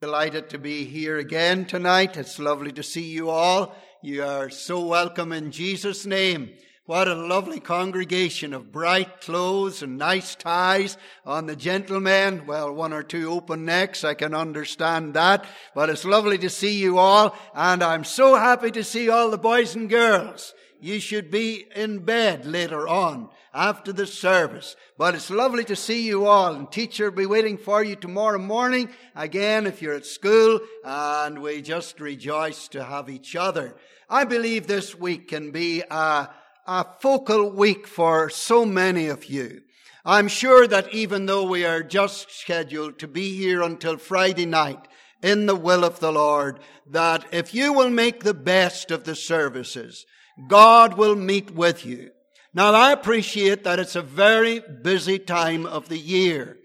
Delighted to be here again tonight. It's lovely to see you all. You are so welcome in Jesus' name. What a lovely congregation of bright clothes and nice ties on the gentlemen. Well, one or two open necks, I can understand that. But it's lovely to see you all, and I'm so happy to see all the boys and girls. You should be in bed later on after the service. But it's lovely to see you all, and teacher will be waiting for you tomorrow morning again if you're at school, and we just rejoice to have each other. I believe this week can be a, a focal week for so many of you. I'm sure that even though we are just scheduled to be here until Friday night, in the will of the Lord, that if you will make the best of the services, God will meet with you. Now I appreciate that it's a very busy time of the year.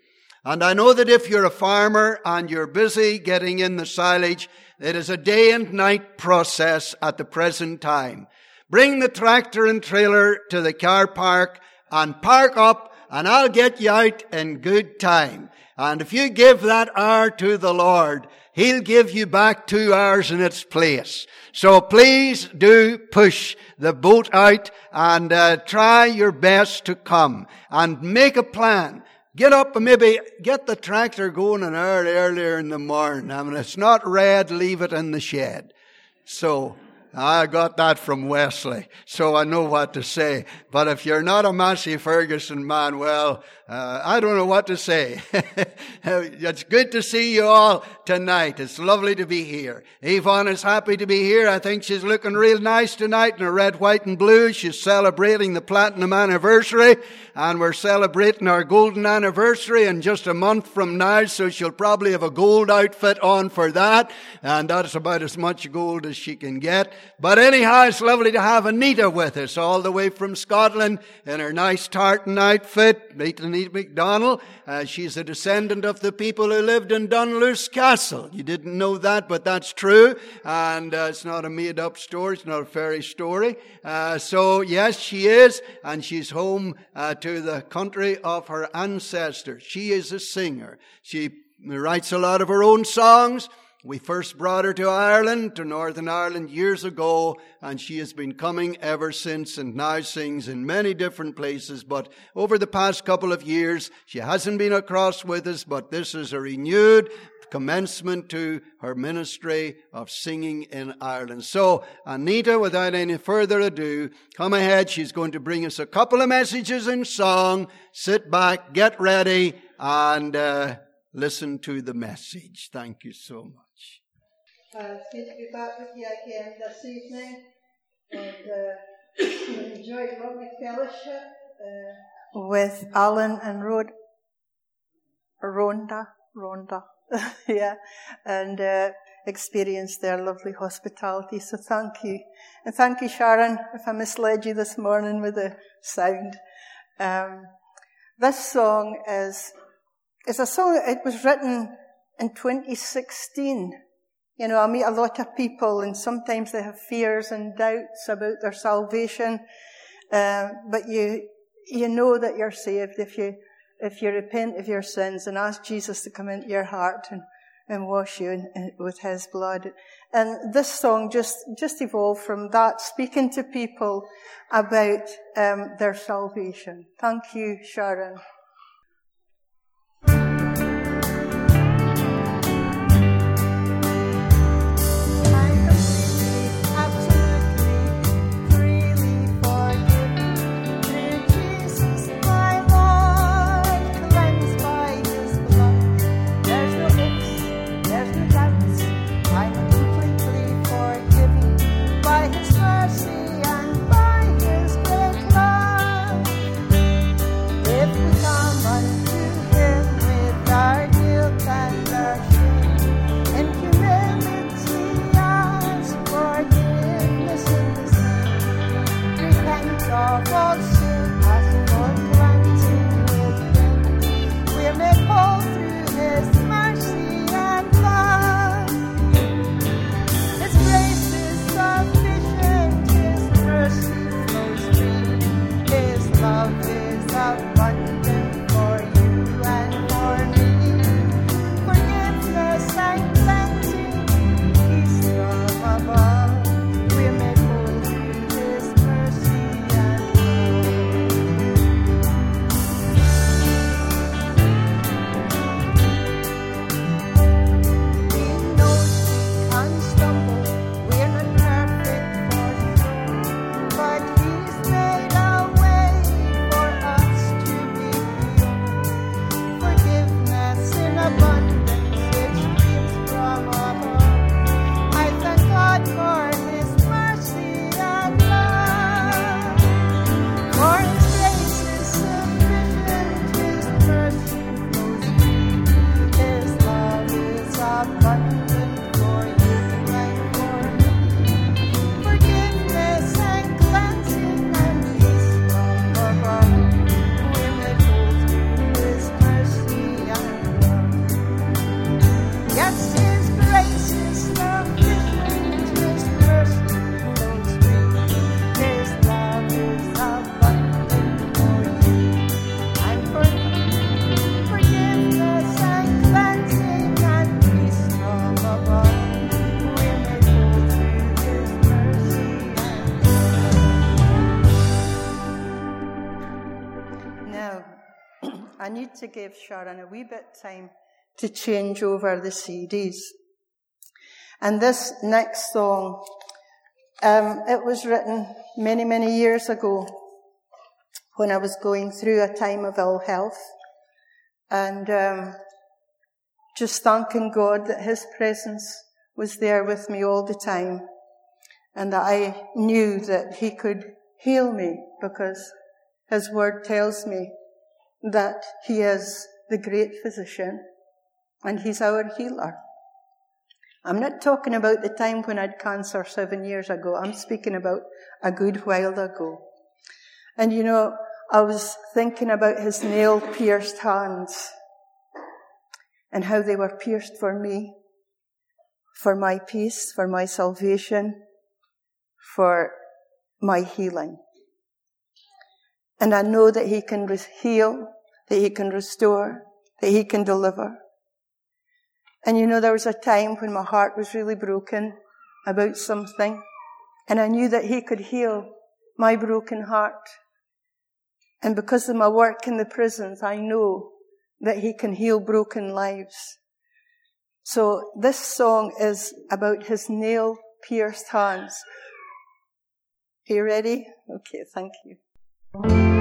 And I know that if you're a farmer and you're busy getting in the silage, it is a day and night process at the present time. Bring the tractor and trailer to the car park and park up and I'll get you out in good time. And if you give that hour to the Lord, He'll give you back two hours in its place. So please do push the boat out and uh, try your best to come and make a plan. Get up and maybe get the tractor going an hour earlier in the morning. I mean, it's not red, leave it in the shed. So, I got that from Wesley, so I know what to say. But if you're not a Massey Ferguson man, well, uh, I don't know what to say. it's good to see you all tonight. It's lovely to be here. Yvonne is happy to be here. I think she's looking real nice tonight in her red, white, and blue. She's celebrating the platinum anniversary, and we're celebrating our golden anniversary in just a month from now, so she'll probably have a gold outfit on for that, and that's about as much gold as she can get. But anyhow, it's lovely to have Anita with us, all the way from Scotland in her nice tartan outfit. Anita McDonald. Uh, she's a descendant of the people who lived in Dunluce Castle. You didn't know that, but that's true. And uh, it's not a made up story. It's not a fairy story. Uh, so yes, she is. And she's home uh, to the country of her ancestors. She is a singer. She writes a lot of her own songs. We first brought her to Ireland, to Northern Ireland years ago, and she has been coming ever since and now sings in many different places. But over the past couple of years, she hasn't been across with us, but this is a renewed commencement to her ministry of singing in Ireland. So, Anita, without any further ado, come ahead. She's going to bring us a couple of messages in song. Sit back, get ready, and uh, listen to the message. Thank you so much. It's good to be back with you again this evening and uh, enjoyed lovely fellowship uh, with Alan and Rod, Rhonda, Rhonda, yeah, and uh, experienced their lovely hospitality. So thank you. And thank you, Sharon, if I misled you this morning with the sound. Um, this song is, is a song, it was written in 2016 you know, I meet a lot of people and sometimes they have fears and doubts about their salvation. Uh, but you, you know that you're saved if you, if you repent of your sins and ask Jesus to come into your heart and, and wash you in, in, with his blood. And this song just, just evolved from that, speaking to people about um, their salvation. Thank you, Sharon. To give Sharon a wee bit time to change over the CDs. And this next song, um, it was written many, many years ago when I was going through a time of ill health and um, just thanking God that His presence was there with me all the time and that I knew that He could heal me because His word tells me that He is the great physician and He's our healer. I'm not talking about the time when I had cancer seven years ago. I'm speaking about a good while ago. And you know, I was thinking about his nail pierced hands and how they were pierced for me, for my peace, for my salvation, for my healing. And I know that he can heal, that he can restore, that he can deliver. And you know, there was a time when my heart was really broken about something, and I knew that He could heal my broken heart. And because of my work in the prisons, I know that He can heal broken lives. So this song is about His nail pierced hands. Are you ready? Okay, thank you. Thank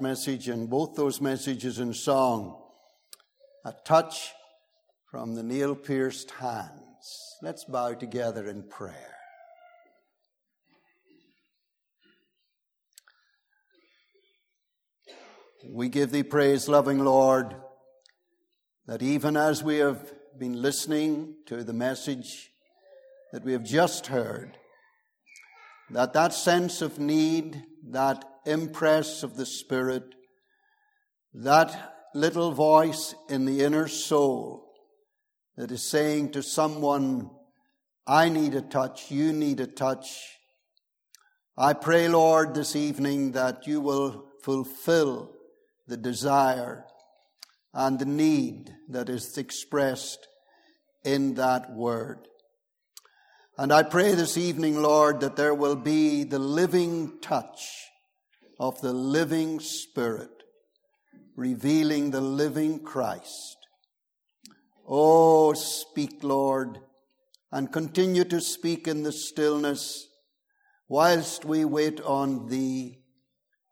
message and both those messages in song. A touch from the nail pierced hands. Let's bow together in prayer. We give thee praise, loving Lord, that even as we have been listening to the message that we have just heard, that that sense of need, that impress of the Spirit, that little voice in the inner soul that is saying to someone, I need a touch, you need a touch. I pray, Lord, this evening that you will fulfill the desire and the need that is expressed in that word. And I pray this evening, Lord, that there will be the living touch of the living Spirit, revealing the living Christ. Oh, speak, Lord, and continue to speak in the stillness whilst we wait on Thee,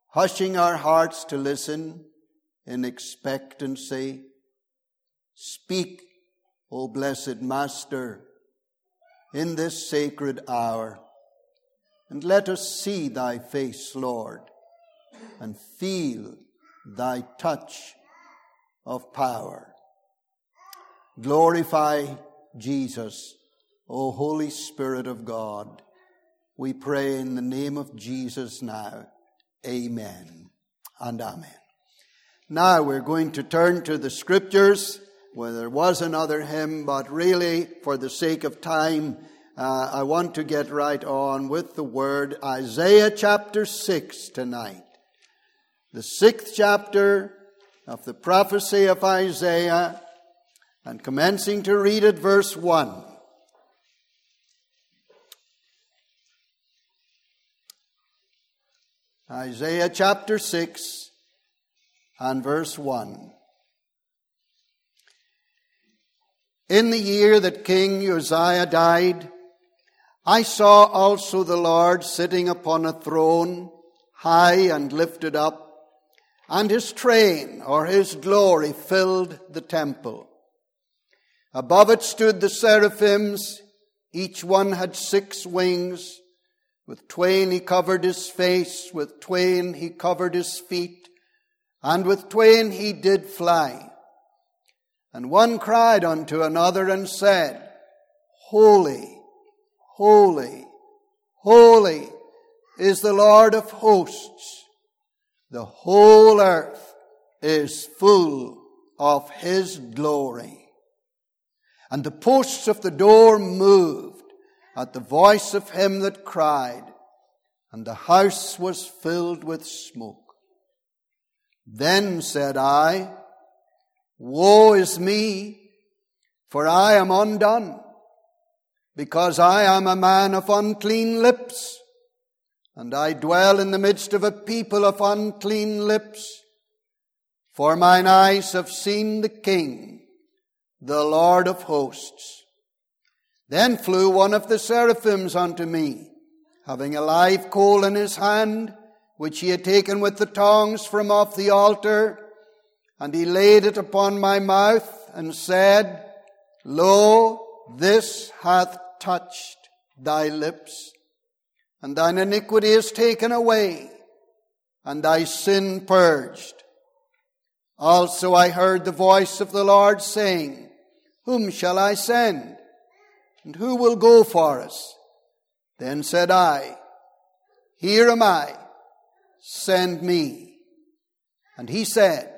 hushing our hearts to listen in expectancy. Speak, O blessed Master in this sacred hour. And let us see thy face, Lord, and feel thy touch of power. Glorify Jesus, O Holy Spirit of God. We pray in the name of Jesus now. Amen and amen. Now we're going to turn to the scriptures well, there was another hymn, but really, for the sake of time, uh, I want to get right on with the word Isaiah chapter 6 tonight. The sixth chapter of the prophecy of Isaiah, and commencing to read at verse 1. Isaiah chapter 6 and verse 1. In the year that King Uzziah died, I saw also the Lord sitting upon a throne, high and lifted up, and his train or his glory filled the temple. Above it stood the seraphims, each one had six wings. With twain he covered his face, with twain he covered his feet, and with twain he did fly. And one cried unto another and said, Holy, holy, holy is the Lord of hosts. The whole earth is full of his glory. And the posts of the door moved at the voice of him that cried, and the house was filled with smoke. Then said I, Woe is me, for I am undone, because I am a man of unclean lips, and I dwell in the midst of a people of unclean lips. For mine eyes have seen the King, the Lord of hosts. Then flew one of the seraphims unto me, having a live coal in his hand, which he had taken with the tongs from off the altar, and he laid it upon my mouth and said, Lo, this hath touched thy lips, and thine iniquity is taken away, and thy sin purged. Also I heard the voice of the Lord saying, Whom shall I send? And who will go for us? Then said I, Here am I, send me. And he said,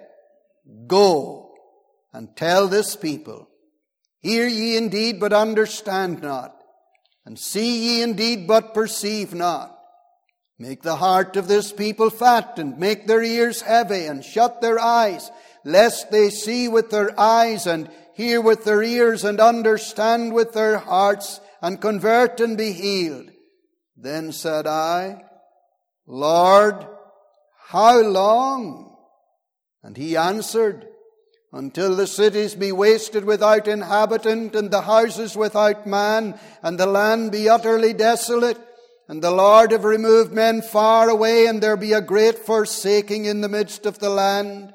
Go and tell this people, hear ye indeed, but understand not, and see ye indeed, but perceive not. Make the heart of this people fat, and make their ears heavy, and shut their eyes, lest they see with their eyes, and hear with their ears, and understand with their hearts, and convert and be healed. Then said I, Lord, how long? And he answered, Until the cities be wasted without inhabitant, and the houses without man, and the land be utterly desolate, and the Lord have removed men far away, and there be a great forsaking in the midst of the land.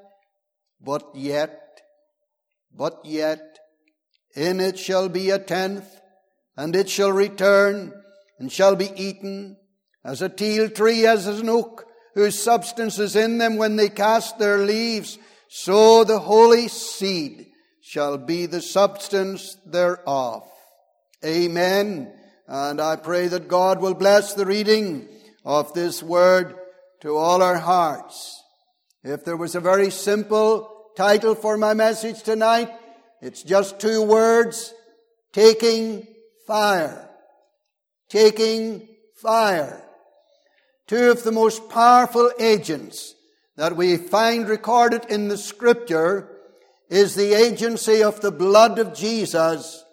But yet, but yet, in it shall be a tenth, and it shall return, and shall be eaten, as a teil tree, as an oak, whose substance is in them when they cast their leaves, so the holy seed shall be the substance thereof. Amen. And I pray that God will bless the reading of this word to all our hearts. If there was a very simple title for my message tonight, it's just two words, taking fire. Taking fire. Two of the most powerful agents that we find recorded in the scripture is the agency of the blood of Jesus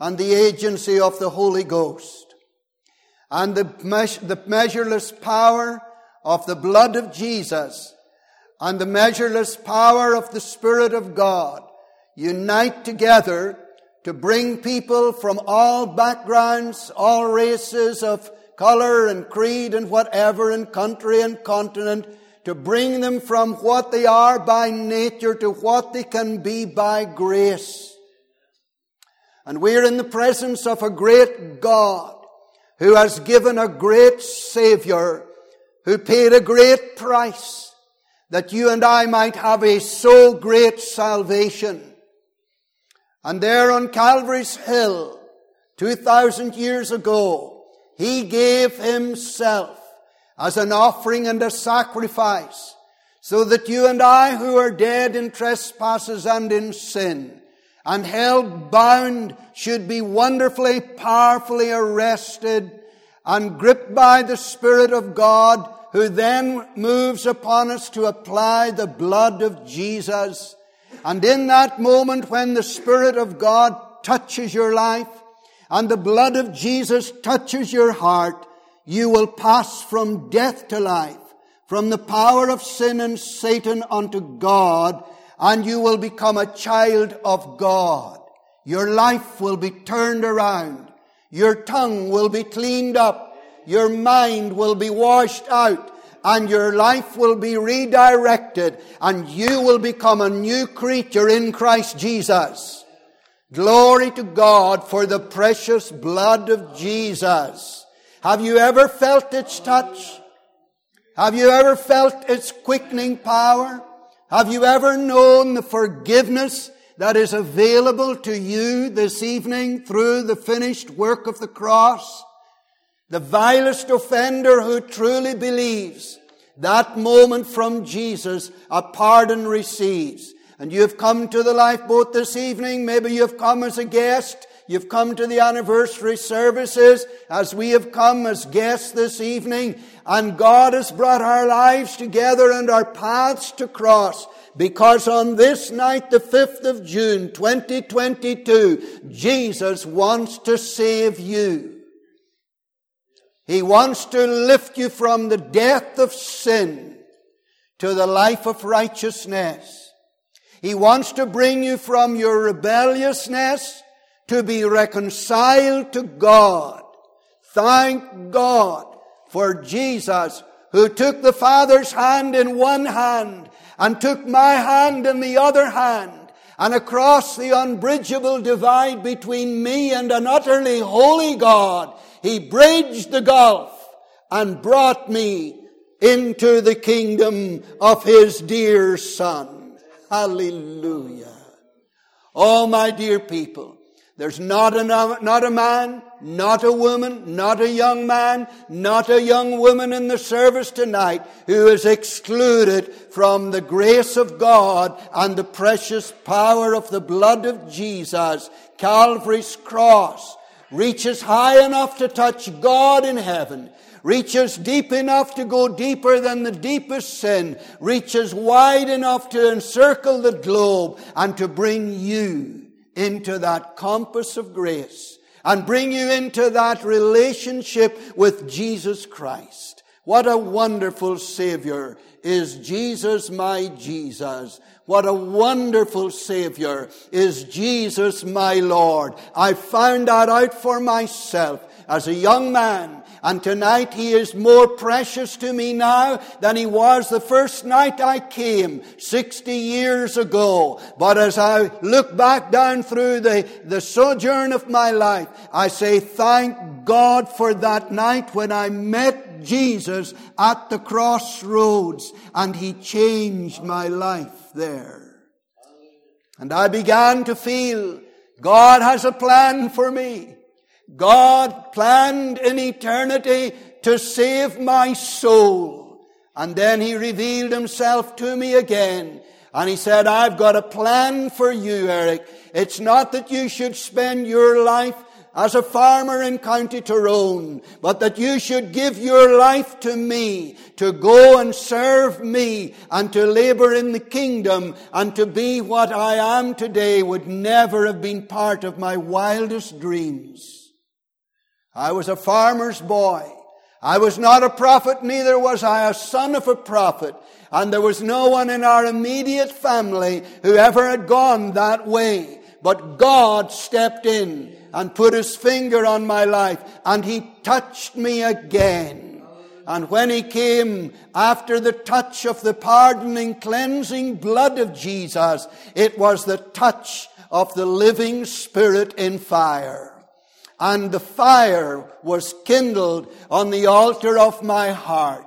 and the agency of the Holy Ghost. And the, the measureless power of the blood of Jesus and the measureless power of the Spirit of God unite together to bring people from all backgrounds, all races of color and creed and whatever, and country and continent, to bring them from what they are by nature to what they can be by grace. And we're in the presence of a great God who has given a great Savior who paid a great price that you and I might have a so great salvation. And there on Calvary's Hill, 2,000 years ago, He gave Himself as an offering and a sacrifice so that you and I who are dead in trespasses and in sin and held bound should be wonderfully, powerfully arrested and gripped by the Spirit of God who then moves upon us to apply the blood of Jesus. And in that moment when the Spirit of God touches your life and the blood of Jesus touches your heart, you will pass from death to life, from the power of sin and Satan unto God, and you will become a child of God. Your life will be turned around. Your tongue will be cleaned up. Your mind will be washed out and your life will be redirected and you will become a new creature in Christ Jesus. Glory to God for the precious blood of Jesus. Have you ever felt its touch? Have you ever felt its quickening power? Have you ever known the forgiveness that is available to you this evening through the finished work of the cross? The vilest offender who truly believes that moment from Jesus, a pardon receives. And you have come to the lifeboat this evening. Maybe you have come as a guest. You've come to the anniversary services as we have come as guests this evening. And God has brought our lives together and our paths to cross. Because on this night, the 5th of June, 2022, Jesus wants to save you. He wants to lift you from the death of sin to the life of righteousness. He wants to bring you from your rebelliousness to be reconciled to God. Thank God for Jesus who took the Father's hand in one hand and took my hand in the other hand and across the unbridgeable divide between me and an utterly holy God, He bridged the gulf and brought me into the kingdom of His dear Son. Hallelujah. Oh, my dear people, there's not a, not a man, not a woman, not a young man, not a young woman in the service tonight who is excluded from the grace of God and the precious power of the blood of Jesus. Calvary's cross reaches high enough to touch God in heaven reaches deep enough to go deeper than the deepest sin, reaches wide enough to encircle the globe and to bring you into that compass of grace and bring you into that relationship with Jesus Christ. What a wonderful Savior is Jesus my Jesus. What a wonderful Savior is Jesus my Lord. I found that out for myself as a young man. And tonight he is more precious to me now than he was the first night I came 60 years ago. But as I look back down through the, the sojourn of my life, I say thank God for that night when I met Jesus at the crossroads and he changed my life there. And I began to feel God has a plan for me. God planned in eternity to save my soul. And then He revealed Himself to me again. And He said, I've got a plan for you, Eric. It's not that you should spend your life as a farmer in County Tyrone, but that you should give your life to me, to go and serve me, and to labor in the kingdom, and to be what I am today would never have been part of my wildest dreams. I was a farmer's boy. I was not a prophet, neither was I a son of a prophet. And there was no one in our immediate family who ever had gone that way. But God stepped in and put his finger on my life and he touched me again. And when he came after the touch of the pardoning, cleansing blood of Jesus, it was the touch of the living Spirit in fire. And the fire was kindled on the altar of my heart.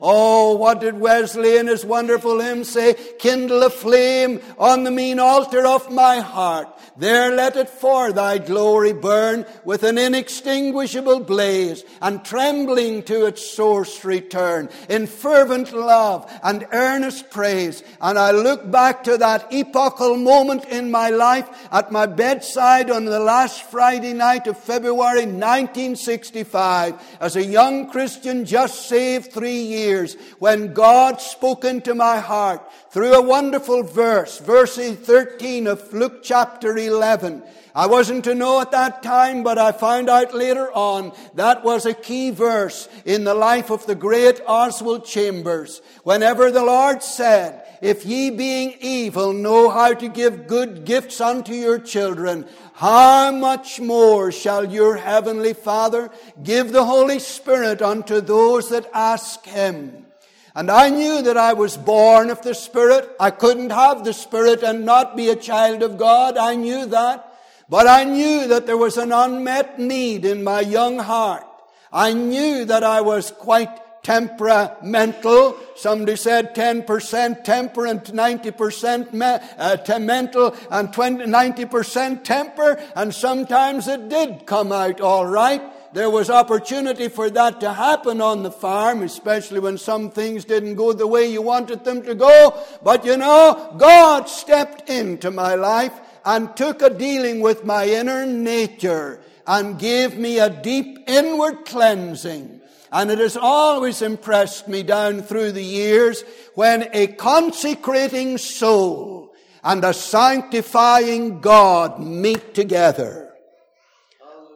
Oh, what did Wesley in his wonderful hymn say? Kindle a flame on the mean altar of my heart. There let it for thy glory burn with an inextinguishable blaze, and trembling to its source return, in fervent love and earnest praise. And I look back to that epochal moment in my life at my bedside on the last Friday night of February 1965, as a young Christian just saved three years, when God spoke into my heart through a wonderful verse, verse 13 of Luke chapter 11. I wasn't to know at that time, but I found out later on that was a key verse in the life of the great Oswald Chambers. Whenever the Lord said, if ye being evil know how to give good gifts unto your children, how much more shall your heavenly Father give the Holy Spirit unto those that ask him? And I knew that I was born of the Spirit. I couldn't have the Spirit and not be a child of God. I knew that. But I knew that there was an unmet need in my young heart. I knew that I was quite temperamental. Somebody said 10% temper and 90% me, uh, mental and 20, 90% temper. And sometimes it did come out all right there was opportunity for that to happen on the farm, especially when some things didn't go the way you wanted them to go. But you know, God stepped into my life and took a dealing with my inner nature and gave me a deep inward cleansing. And it has always impressed me down through the years when a consecrating soul and a sanctifying God meet together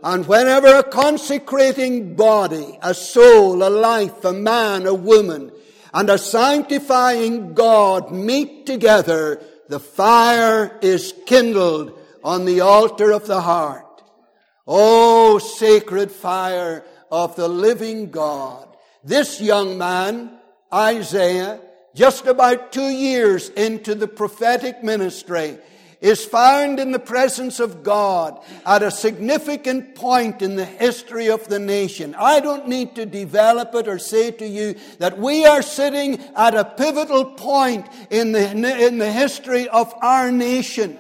and whenever a consecrating body, a soul, a life, a man, a woman, and a sanctifying God meet together, the fire is kindled on the altar of the heart. Oh, sacred fire of the living God. This young man, Isaiah, just about two years into the prophetic ministry, is found in the presence of God at a significant point in the history of the nation. I don't need to develop it or say to you that we are sitting at a pivotal point in the, in the history of our nation.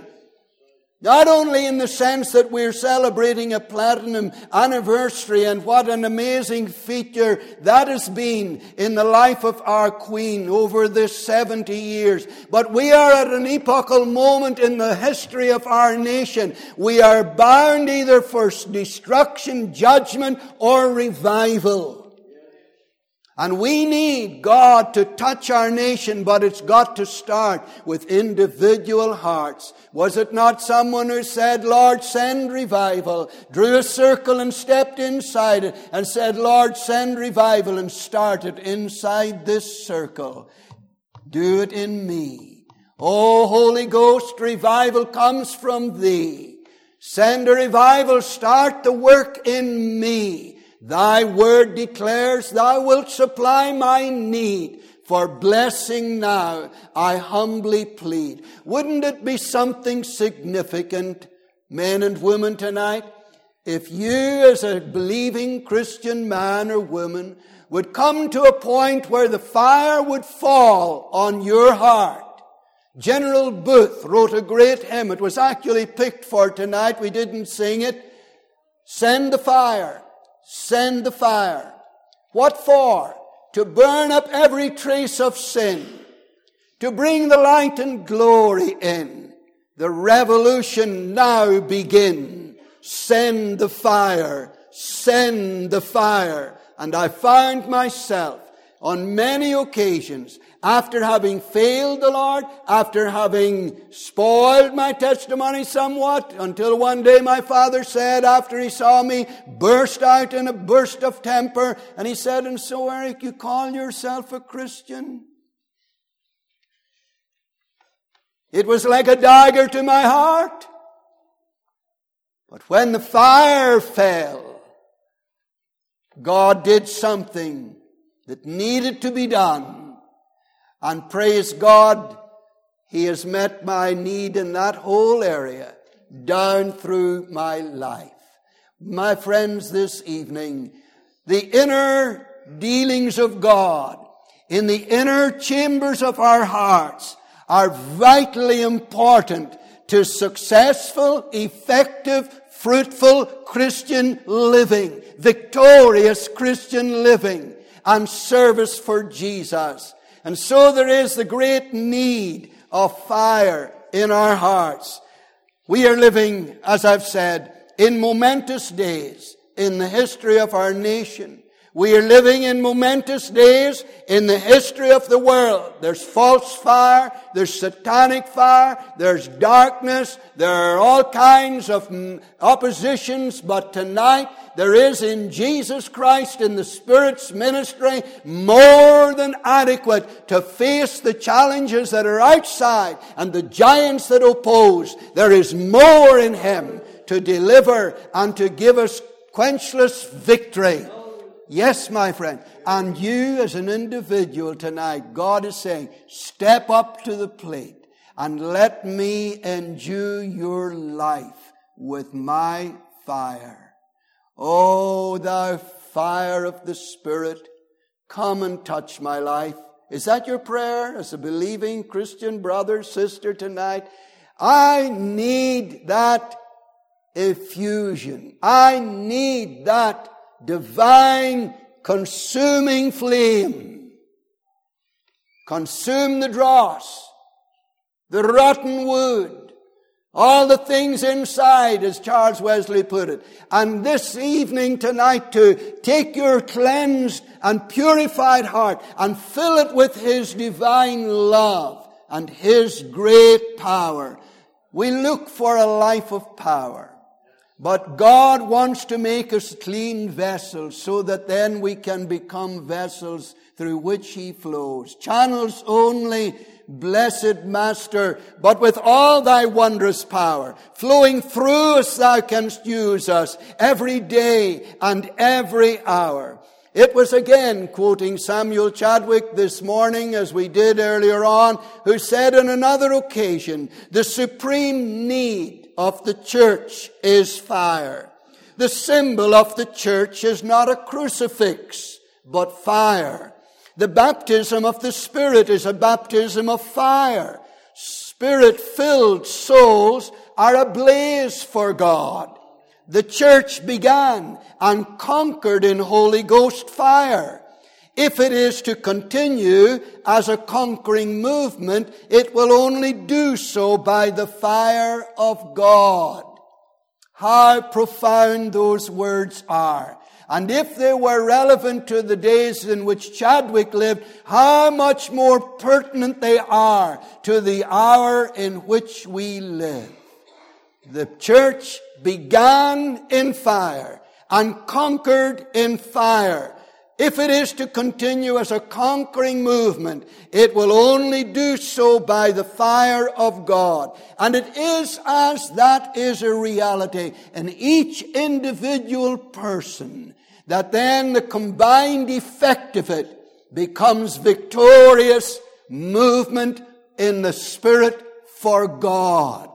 Not only in the sense that we're celebrating a platinum anniversary and what an amazing feature that has been in the life of our Queen over this 70 years, but we are at an epochal moment in the history of our nation. We are bound either for destruction, judgment, or revival. And we need God to touch our nation, but it's got to start with individual hearts. Was it not someone who said, Lord, send revival, drew a circle and stepped inside it and said, Lord, send revival and started inside this circle. Do it in me. Oh, Holy Ghost, revival comes from thee. Send a revival, start the work in me. Thy word declares thou wilt supply my need. For blessing now, I humbly plead. Wouldn't it be something significant, men and women tonight, if you as a believing Christian man or woman would come to a point where the fire would fall on your heart General Booth wrote a great hymn. It was actually picked for tonight. We didn't sing it. Send the fire. Send the fire. What for? To burn up every trace of sin. To bring the light and glory in. The revolution now begin. Send the fire. Send the fire. And I found myself on many occasions after having failed the Lord, after having spoiled my testimony somewhat, until one day my father said, after he saw me burst out in a burst of temper, and he said, And so, Eric, you call yourself a Christian? It was like a dagger to my heart. But when the fire fell, God did something that needed to be done and praise God, He has met my need in that whole area down through my life. My friends, this evening, the inner dealings of God in the inner chambers of our hearts are vitally important to successful, effective, fruitful Christian living, victorious Christian living, and service for Jesus. And so there is the great need of fire in our hearts. We are living, as I've said, in momentous days in the history of our nation. We are living in momentous days in the history of the world. There's false fire, there's satanic fire, there's darkness, there are all kinds of oppositions, but tonight there is in Jesus Christ in the Spirit's ministry more than adequate to face the challenges that are outside and the giants that oppose. There is more in Him to deliver and to give us quenchless victory. Yes, my friend. And you as an individual tonight, God is saying, step up to the plate and let me endue your life with my fire. Oh, thou fire of the Spirit, come and touch my life. Is that your prayer as a believing Christian brother, sister tonight? I need that effusion. I need that divine consuming flame. Consume the dross, the rotten wood, all the things inside, as Charles Wesley put it. And this evening tonight to take your cleansed and purified heart and fill it with His divine love and His great power. We look for a life of power. But God wants to make us clean vessels so that then we can become vessels through which He flows. Channels only, blessed Master, but with all Thy wondrous power, flowing through us Thou canst use us every day and every hour. It was again quoting Samuel Chadwick this morning, as we did earlier on, who said on another occasion, the supreme need of the church is fire. The symbol of the church is not a crucifix, but fire. The baptism of the Spirit is a baptism of fire. Spirit filled souls are ablaze for God. The church began and conquered in Holy Ghost fire. If it is to continue as a conquering movement, it will only do so by the fire of God. How profound those words are. And if they were relevant to the days in which Chadwick lived, how much more pertinent they are to the hour in which we live. The church began in fire and conquered in fire if it is to continue as a conquering movement, it will only do so by the fire of God. And it is as that is a reality in each individual person that then the combined effect of it becomes victorious movement in the Spirit for God.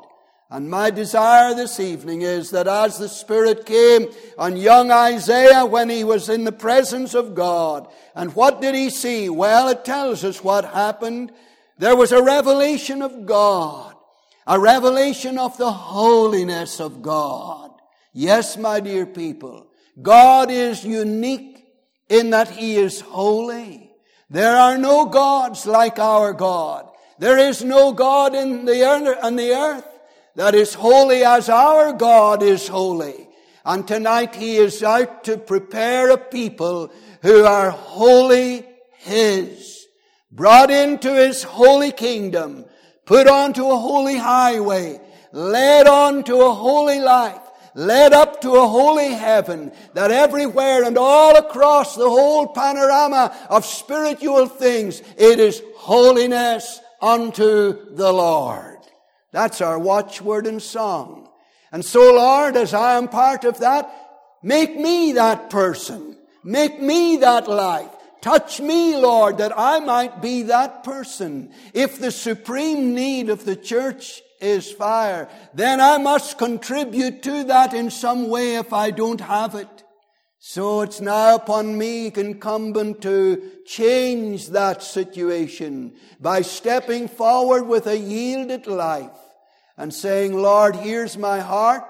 And my desire this evening is that as the Spirit came on young Isaiah when he was in the presence of God, and what did he see? Well, it tells us what happened. There was a revelation of God, a revelation of the holiness of God. Yes, my dear people, God is unique in that he is holy. There are no gods like our God. There is no God in the earth, that is holy as our God is holy. And tonight he is out to prepare a people who are wholly his, brought into his holy kingdom, put onto a holy highway, led on to a holy life, led up to a holy heaven, that everywhere and all across the whole panorama of spiritual things, it is holiness unto the Lord. That's our watchword and song. And so, Lord, as I am part of that, make me that person. Make me that life. Touch me, Lord, that I might be that person. If the supreme need of the church is fire, then I must contribute to that in some way if I don't have it. So it's now upon me incumbent to change that situation by stepping forward with a yielded life and saying, Lord, here's my heart,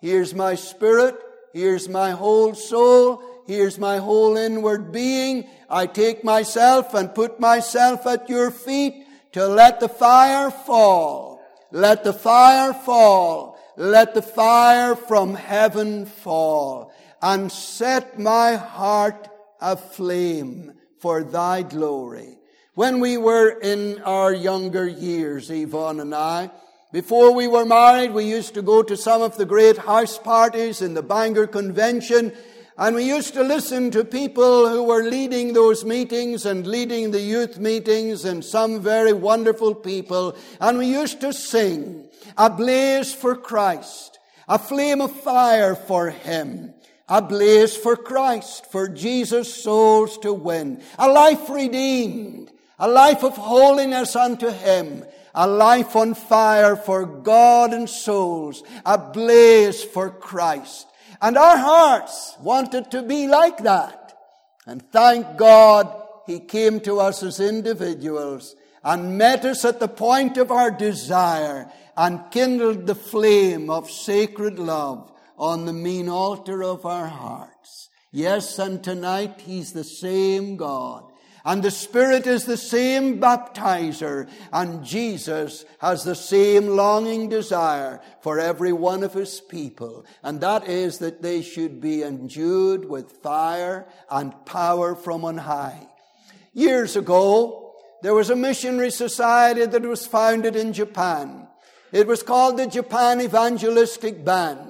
here's my spirit, here's my whole soul, here's my whole inward being. I take myself and put myself at your feet to let the fire fall. Let the fire fall. Let the fire from heaven fall and set my heart aflame for thy glory. When we were in our younger years, Yvonne and I, before we were married, we used to go to some of the great house parties in the Bangor Convention, and we used to listen to people who were leading those meetings and leading the youth meetings and some very wonderful people. And we used to sing, a blaze for Christ, a flame of fire for Him, a blaze for Christ, for Jesus' souls to win, a life redeemed, a life of holiness unto Him, a life on fire for God and souls, a blaze for Christ. And our hearts wanted to be like that. And thank God He came to us as individuals and met us at the point of our desire and kindled the flame of sacred love on the mean altar of our hearts. Yes, and tonight He's the same God and the Spirit is the same baptizer. And Jesus has the same longing desire for every one of his people. And that is that they should be endued with fire and power from on high. Years ago, there was a missionary society that was founded in Japan. It was called the Japan Evangelistic Band.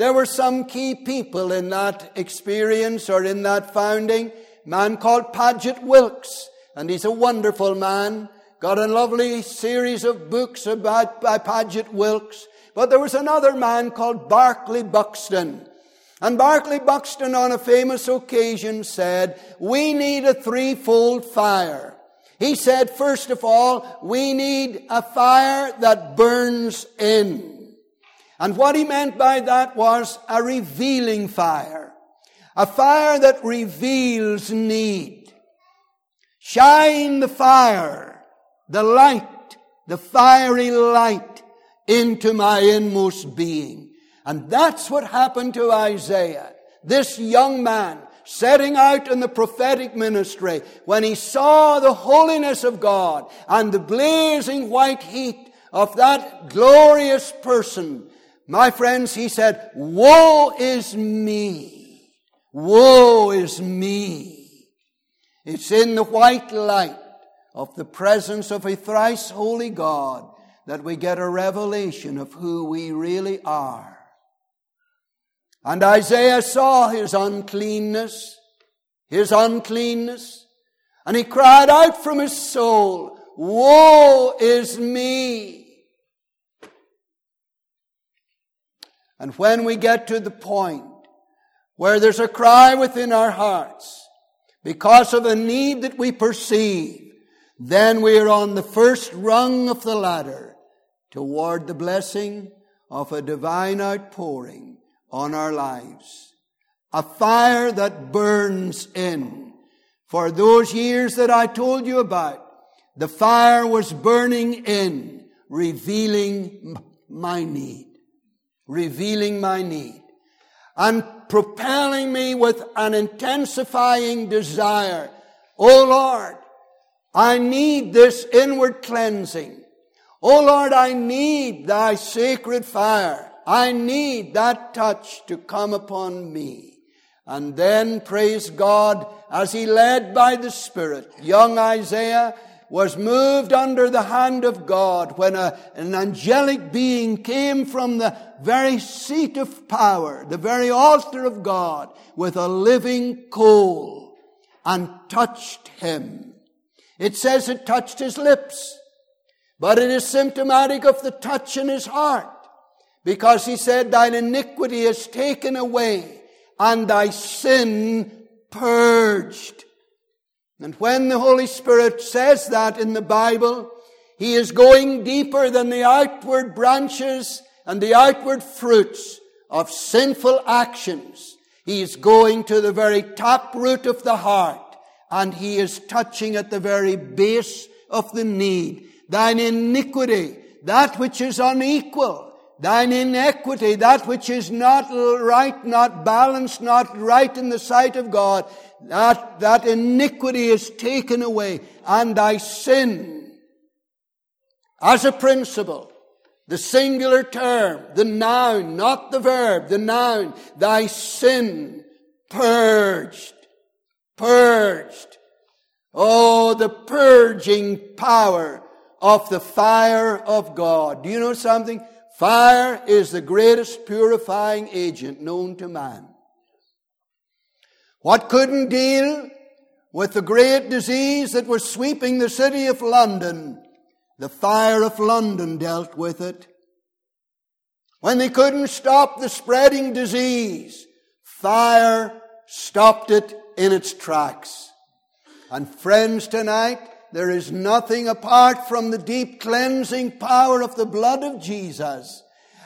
There were some key people in that experience or in that founding man called Paget Wilkes, and he's a wonderful man. Got a lovely series of books about by Paget Wilkes. But there was another man called Barclay Buxton. And Barclay Buxton on a famous occasion said, we need a threefold fire. He said, first of all, we need a fire that burns in. And what he meant by that was a revealing fire. A fire that reveals need. Shine the fire, the light, the fiery light into my inmost being. And that's what happened to Isaiah. This young man setting out in the prophetic ministry when he saw the holiness of God and the blazing white heat of that glorious person. My friends, he said, woe is me. Woe is me! It's in the white light of the presence of a thrice holy God that we get a revelation of who we really are. And Isaiah saw his uncleanness, his uncleanness, and he cried out from his soul, Woe is me! And when we get to the point where there's a cry within our hearts because of a need that we perceive, then we are on the first rung of the ladder toward the blessing of a divine outpouring on our lives. A fire that burns in. For those years that I told you about, the fire was burning in, revealing my need. Revealing my need. And propelling me with an intensifying desire. Oh Lord, I need this inward cleansing. Oh Lord, I need thy sacred fire. I need that touch to come upon me. And then, praise God, as he led by the Spirit, young Isaiah was moved under the hand of God when a, an angelic being came from the very seat of power, the very altar of God, with a living coal and touched him. It says it touched his lips, but it is symptomatic of the touch in his heart because he said, thine iniquity is taken away and thy sin purged. And when the Holy Spirit says that in the Bible, He is going deeper than the outward branches and the outward fruits of sinful actions. He is going to the very top root of the heart and He is touching at the very base of the need. Thine iniquity, that which is unequal, thine inequity, that which is not right, not balanced, not right in the sight of God, that, that iniquity is taken away and thy sin as a principle, the singular term, the noun, not the verb, the noun, thy sin purged, purged. Oh, the purging power of the fire of God. Do you know something? Fire is the greatest purifying agent known to man. What couldn't deal with the great disease that was sweeping the city of London? The fire of London dealt with it. When they couldn't stop the spreading disease, fire stopped it in its tracks. And friends, tonight, there is nothing apart from the deep cleansing power of the blood of Jesus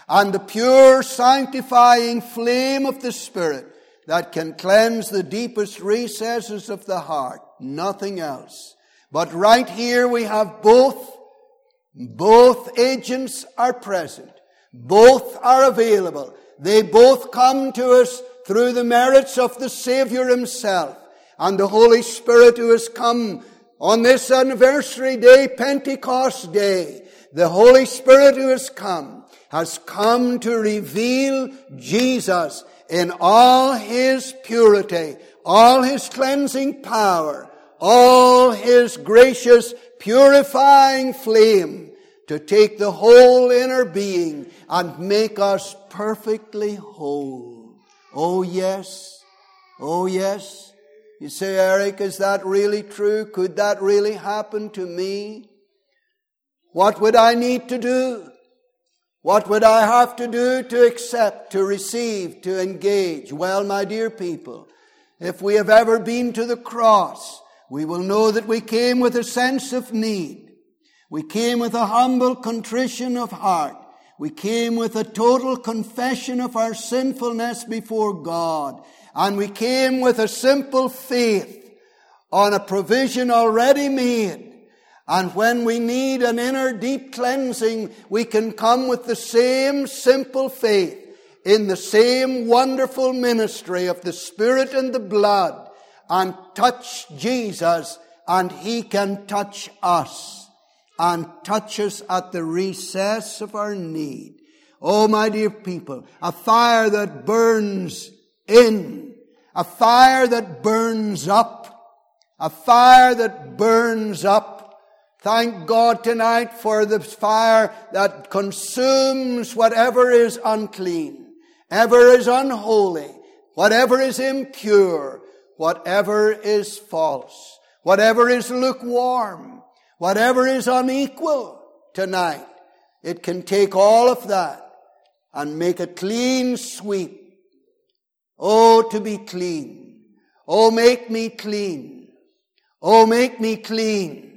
and the pure sanctifying flame of the Spirit that can cleanse the deepest recesses of the heart. Nothing else. But right here we have both. Both agents are present. Both are available. They both come to us through the merits of the Savior Himself and the Holy Spirit who has come on this anniversary day, Pentecost Day. The Holy Spirit who has come has come to reveal Jesus in all his purity, all his cleansing power, all his gracious purifying flame to take the whole inner being and make us perfectly whole. Oh yes. Oh yes. You say, Eric, is that really true? Could that really happen to me? What would I need to do? What would I have to do to accept, to receive, to engage? Well, my dear people, if we have ever been to the cross, we will know that we came with a sense of need. We came with a humble contrition of heart. We came with a total confession of our sinfulness before God. And we came with a simple faith on a provision already made and when we need an inner deep cleansing, we can come with the same simple faith in the same wonderful ministry of the Spirit and the blood and touch Jesus and He can touch us and touch us at the recess of our need. Oh, my dear people, a fire that burns in, a fire that burns up, a fire that burns up Thank God tonight for the fire that consumes whatever is unclean, ever is unholy, whatever is impure, whatever is false, whatever is lukewarm, whatever is unequal tonight, it can take all of that and make a clean sweep. Oh, to be clean. Oh, make me clean. Oh, make me clean.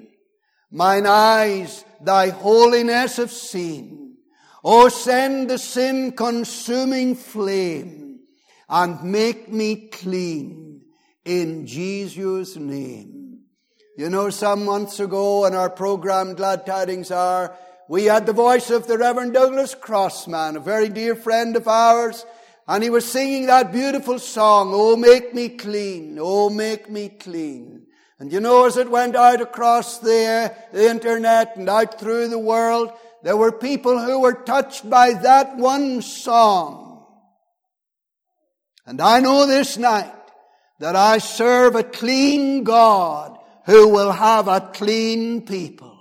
Mine eyes thy holiness have seen. Oh, send the sin consuming flame and make me clean in Jesus' name. You know, some months ago in our program, Glad Tidings Are, we had the voice of the Reverend Douglas Crossman, a very dear friend of ours, and he was singing that beautiful song, Oh, make me clean, oh, make me clean. And you know, as it went out across the, the internet and out through the world, there were people who were touched by that one song. And I know this night that I serve a clean God who will have a clean people.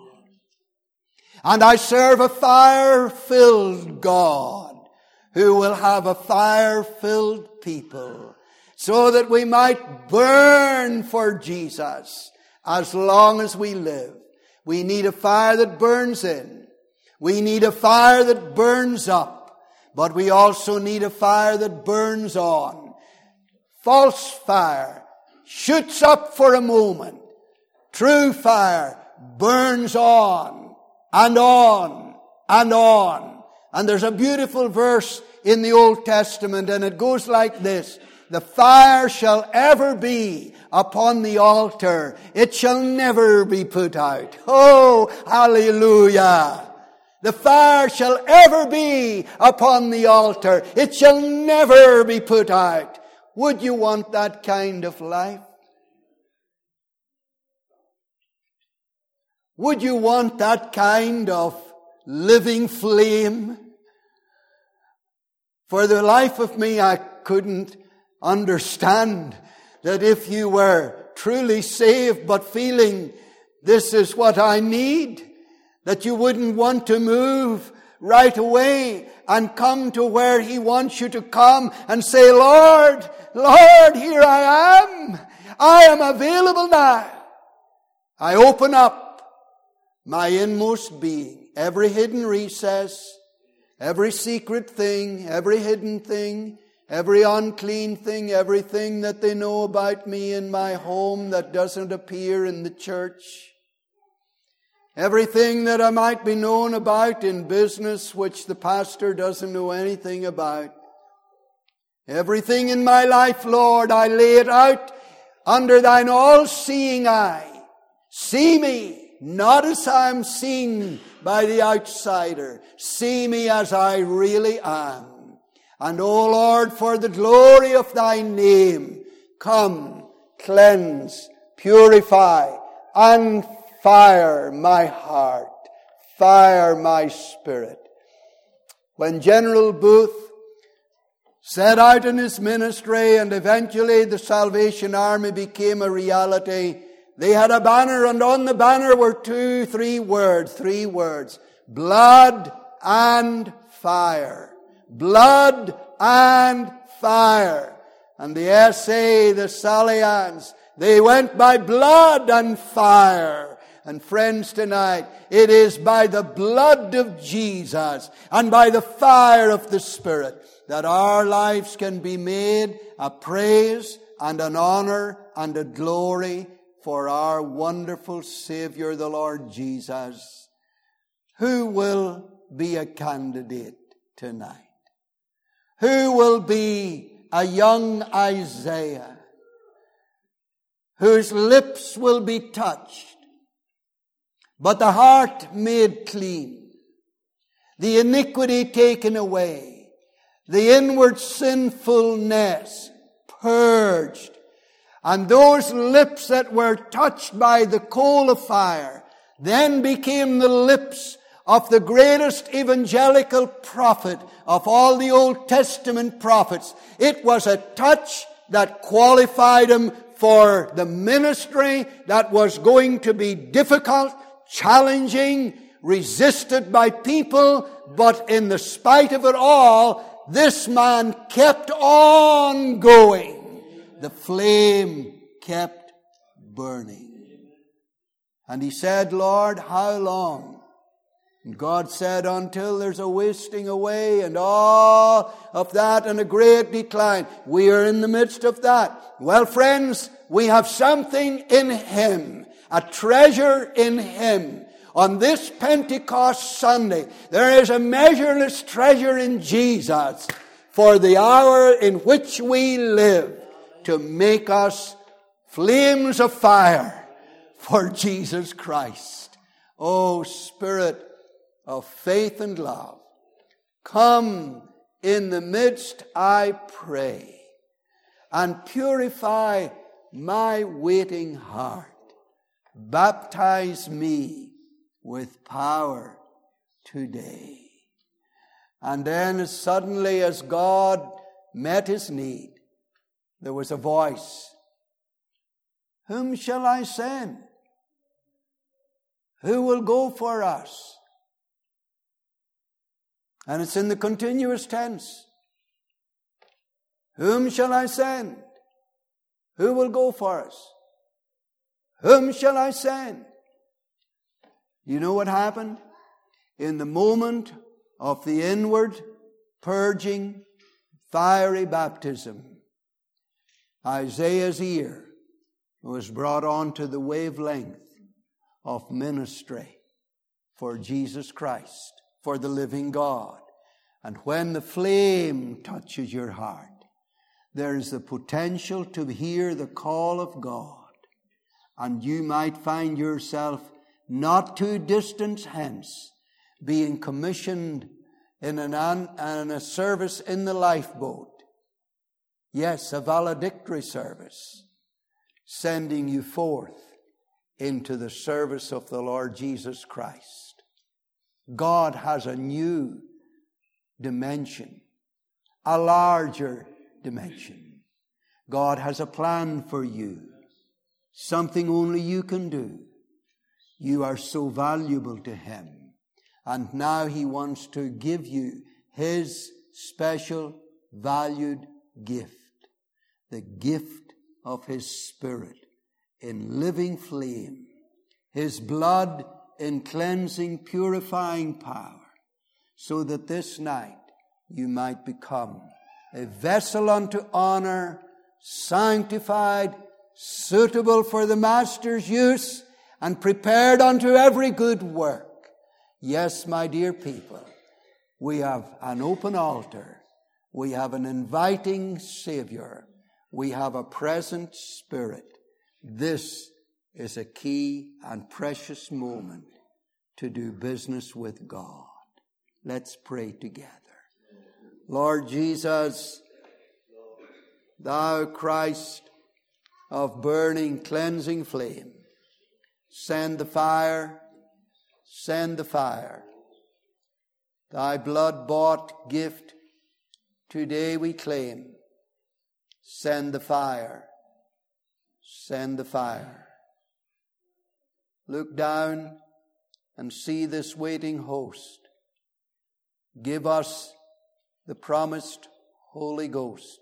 And I serve a fire filled God who will have a fire filled people so that we might burn for Jesus as long as we live. We need a fire that burns in. We need a fire that burns up. But we also need a fire that burns on. False fire shoots up for a moment. True fire burns on and on and on. And there's a beautiful verse in the Old Testament and it goes like this. The fire shall ever be upon the altar. It shall never be put out. Oh, hallelujah. The fire shall ever be upon the altar. It shall never be put out. Would you want that kind of life? Would you want that kind of living flame? For the life of me, I couldn't understand that if you were truly saved but feeling this is what I need, that you wouldn't want to move right away and come to where He wants you to come and say, Lord, Lord, here I am. I am available now. I open up my inmost being, every hidden recess, every secret thing, every hidden thing, every unclean thing, everything that they know about me in my home that doesn't appear in the church, everything that I might be known about in business which the pastor doesn't know anything about. Everything in my life, Lord, I lay it out under thine all-seeing eye. See me not as I'm seen by the outsider. See me as I really am. And, O Lord, for the glory of thy name, come, cleanse, purify, and fire my heart, fire my spirit. When General Booth set out in his ministry and eventually the Salvation Army became a reality, they had a banner and on the banner were two, three words, three words. Blood and fire. Blood and fire. And the SA, the Salians, they went by blood and fire. And friends, tonight, it is by the blood of Jesus and by the fire of the Spirit that our lives can be made a praise and an honor and a glory for our wonderful Savior, the Lord Jesus, who will be a candidate tonight? Who will be a young Isaiah whose lips will be touched, but the heart made clean, the iniquity taken away, the inward sinfulness purged, and those lips that were touched by the coal of fire then became the lips of the greatest evangelical prophet of all the Old Testament prophets. It was a touch that qualified him for the ministry that was going to be difficult, challenging, resisted by people, but in the spite of it all, this man kept on going the flame kept burning. And he said, Lord, how long? And God said, until there's a wasting away and all of that and a great decline. We are in the midst of that. Well, friends, we have something in Him, a treasure in Him. On this Pentecost Sunday, there is a measureless treasure in Jesus for the hour in which we live to make us flames of fire for Jesus Christ. Oh, Spirit of faith and love, come in the midst, I pray, and purify my waiting heart. Baptize me with power today. And then, as suddenly as God met his need, there was a voice Whom shall I send? Who will go for us? And it's in the continuous tense. Whom shall I send? Who will go for us? Whom shall I send? You know what happened? In the moment of the inward purging, fiery baptism, Isaiah's ear was brought onto the wavelength of ministry for Jesus Christ, for the living God. And when the flame touches your heart, there is the potential to hear the call of God. And you might find yourself not too distant hence being commissioned in, an, a service in the lifeboat. Yes, a valedictory service, sending you forth into the service of the Lord Jesus Christ. God has a new dimension, a larger dimension. God has a plan for you, something only you can do. You are so valuable to Him. And now He wants to give you His special valued gift, the gift of His Spirit in living flame, His blood in cleansing, purifying power, so that this night you might become a vessel unto honor, sanctified, suitable for the Master's use, and prepared unto every good work. Yes, my dear people, we have an open altar. We have an inviting Savior. We have a present Spirit. This is a key and precious moment to do business with God. Let's pray together. Lord Jesus, Thou Christ of burning, cleansing flame, send the fire, send the fire. Thy blood bought gift today we claim. Send the fire send the fire. Look down and see this waiting host. Give us the promised Holy Ghost.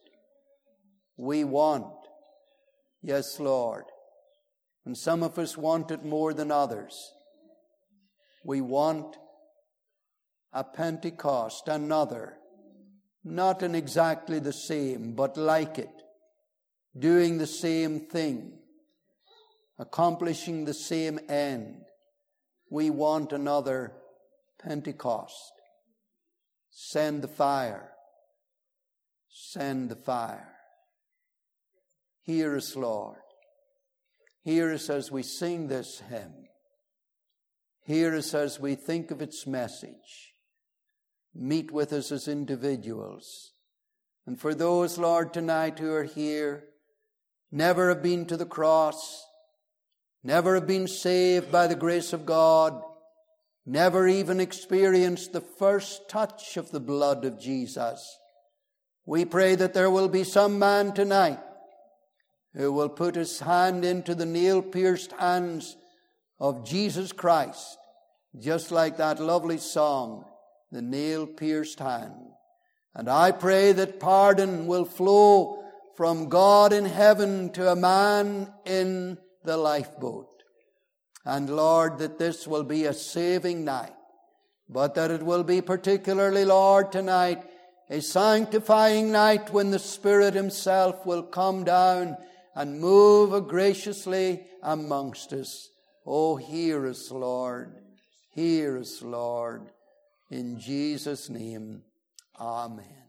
We want, yes, Lord, and some of us want it more than others. We want a Pentecost, another, not in exactly the same, but like it doing the same thing, accomplishing the same end. We want another Pentecost. Send the fire. Send the fire. Hear us, Lord. Hear us as we sing this hymn. Hear us as we think of its message. Meet with us as individuals. And for those, Lord, tonight who are here, never have been to the cross, never have been saved by the grace of God, never even experienced the first touch of the blood of Jesus. We pray that there will be some man tonight who will put his hand into the nail pierced hands of Jesus Christ, just like that lovely song, The Nail Pierced Hand. And I pray that pardon will flow from God in heaven to a man in the lifeboat. And Lord, that this will be a saving night, but that it will be particularly, Lord, tonight, a sanctifying night when the Spirit Himself will come down and move graciously amongst us. Oh, hear us, Lord. Hear us, Lord. In Jesus' name, Amen.